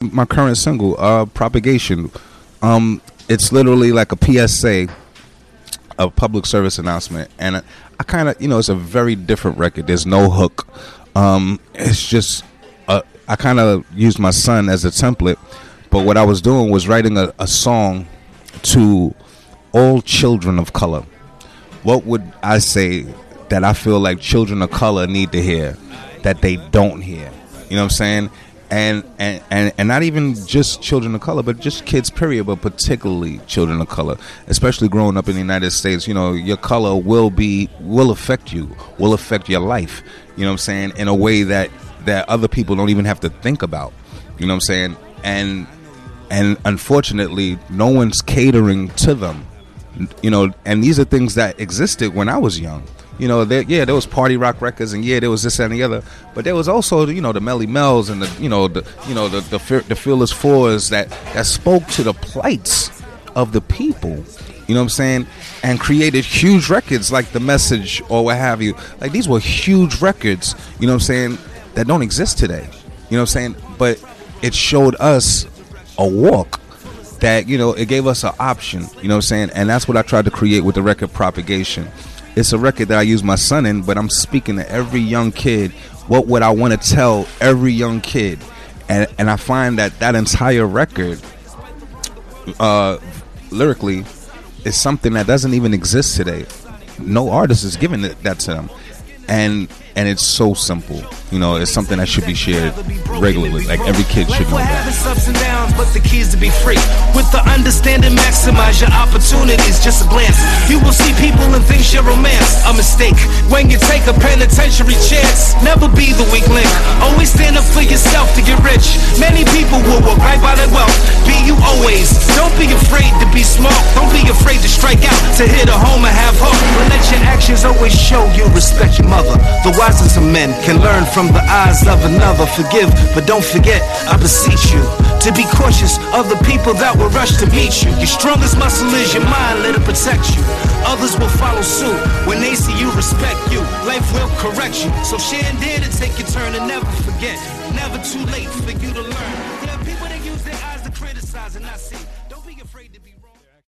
my current single, uh, "Propagation." Um, it's literally like a PSA, a public service announcement, and I, I kind of, you know, it's a very different record. There's no hook. Um, it's just, uh, I kind of used my son as a template, but what I was doing was writing a, a song to all children of color. What would I say that I feel like children of color need to hear that they don't hear? You know what I'm saying? And, and and and not even just children of color, but just kids, period. But particularly children of color, especially growing up in the United States. You know, your color will be will affect you, will affect your life. You know what I'm saying? In a way that that other people don't even have to think about. You know what I'm saying? And and unfortunately, no one's catering to them. You know, and these are things that existed when I was young. You know, there, yeah, there was party rock records, and yeah, there was this and the other, but there was also, you know, the Melle Mels and the, you know, the, you know, the the, the Fearless Fours that that spoke to the plights of the people. You know what I'm saying? And created huge records like The Message or what have you. Like these were huge records. You know what I'm saying? That don't exist today. You know what I'm saying? But it showed us a walk that you know it gave us an option you know what i'm saying and that's what i tried to create with the record propagation it's a record that i use my son in but i'm speaking to every young kid what would i want to tell every young kid and and i find that that entire record uh lyrically is something that doesn't even exist today no artist is giving that to them and and it's so simple. You know, it's something that should be shared regularly. Like every kid should know that. but the key is to be free. With the understanding, maximize your opportunities. Just a glance, you will see share romance. A mistake when you take a penitentiary chance. Never be the weak link. Always stand up for yourself to get rich. Many people will walk right by their wealth. Be you always. Don't be afraid to be smart. Don't be afraid to strike out, to hit a home and have hope. But let your actions always show you respect your mother. The wisest of men can learn from the eyes of another. Forgive, but don't forget, I beseech you to be cautious of the people that will rush to meet you. Your strongest muscle is your mind, let it protect. Others will follow suit when they see you, respect you. Life will correct you. So share and to take your turn and never forget. Never too late for you to learn. There are people that use their eyes to criticize and not see.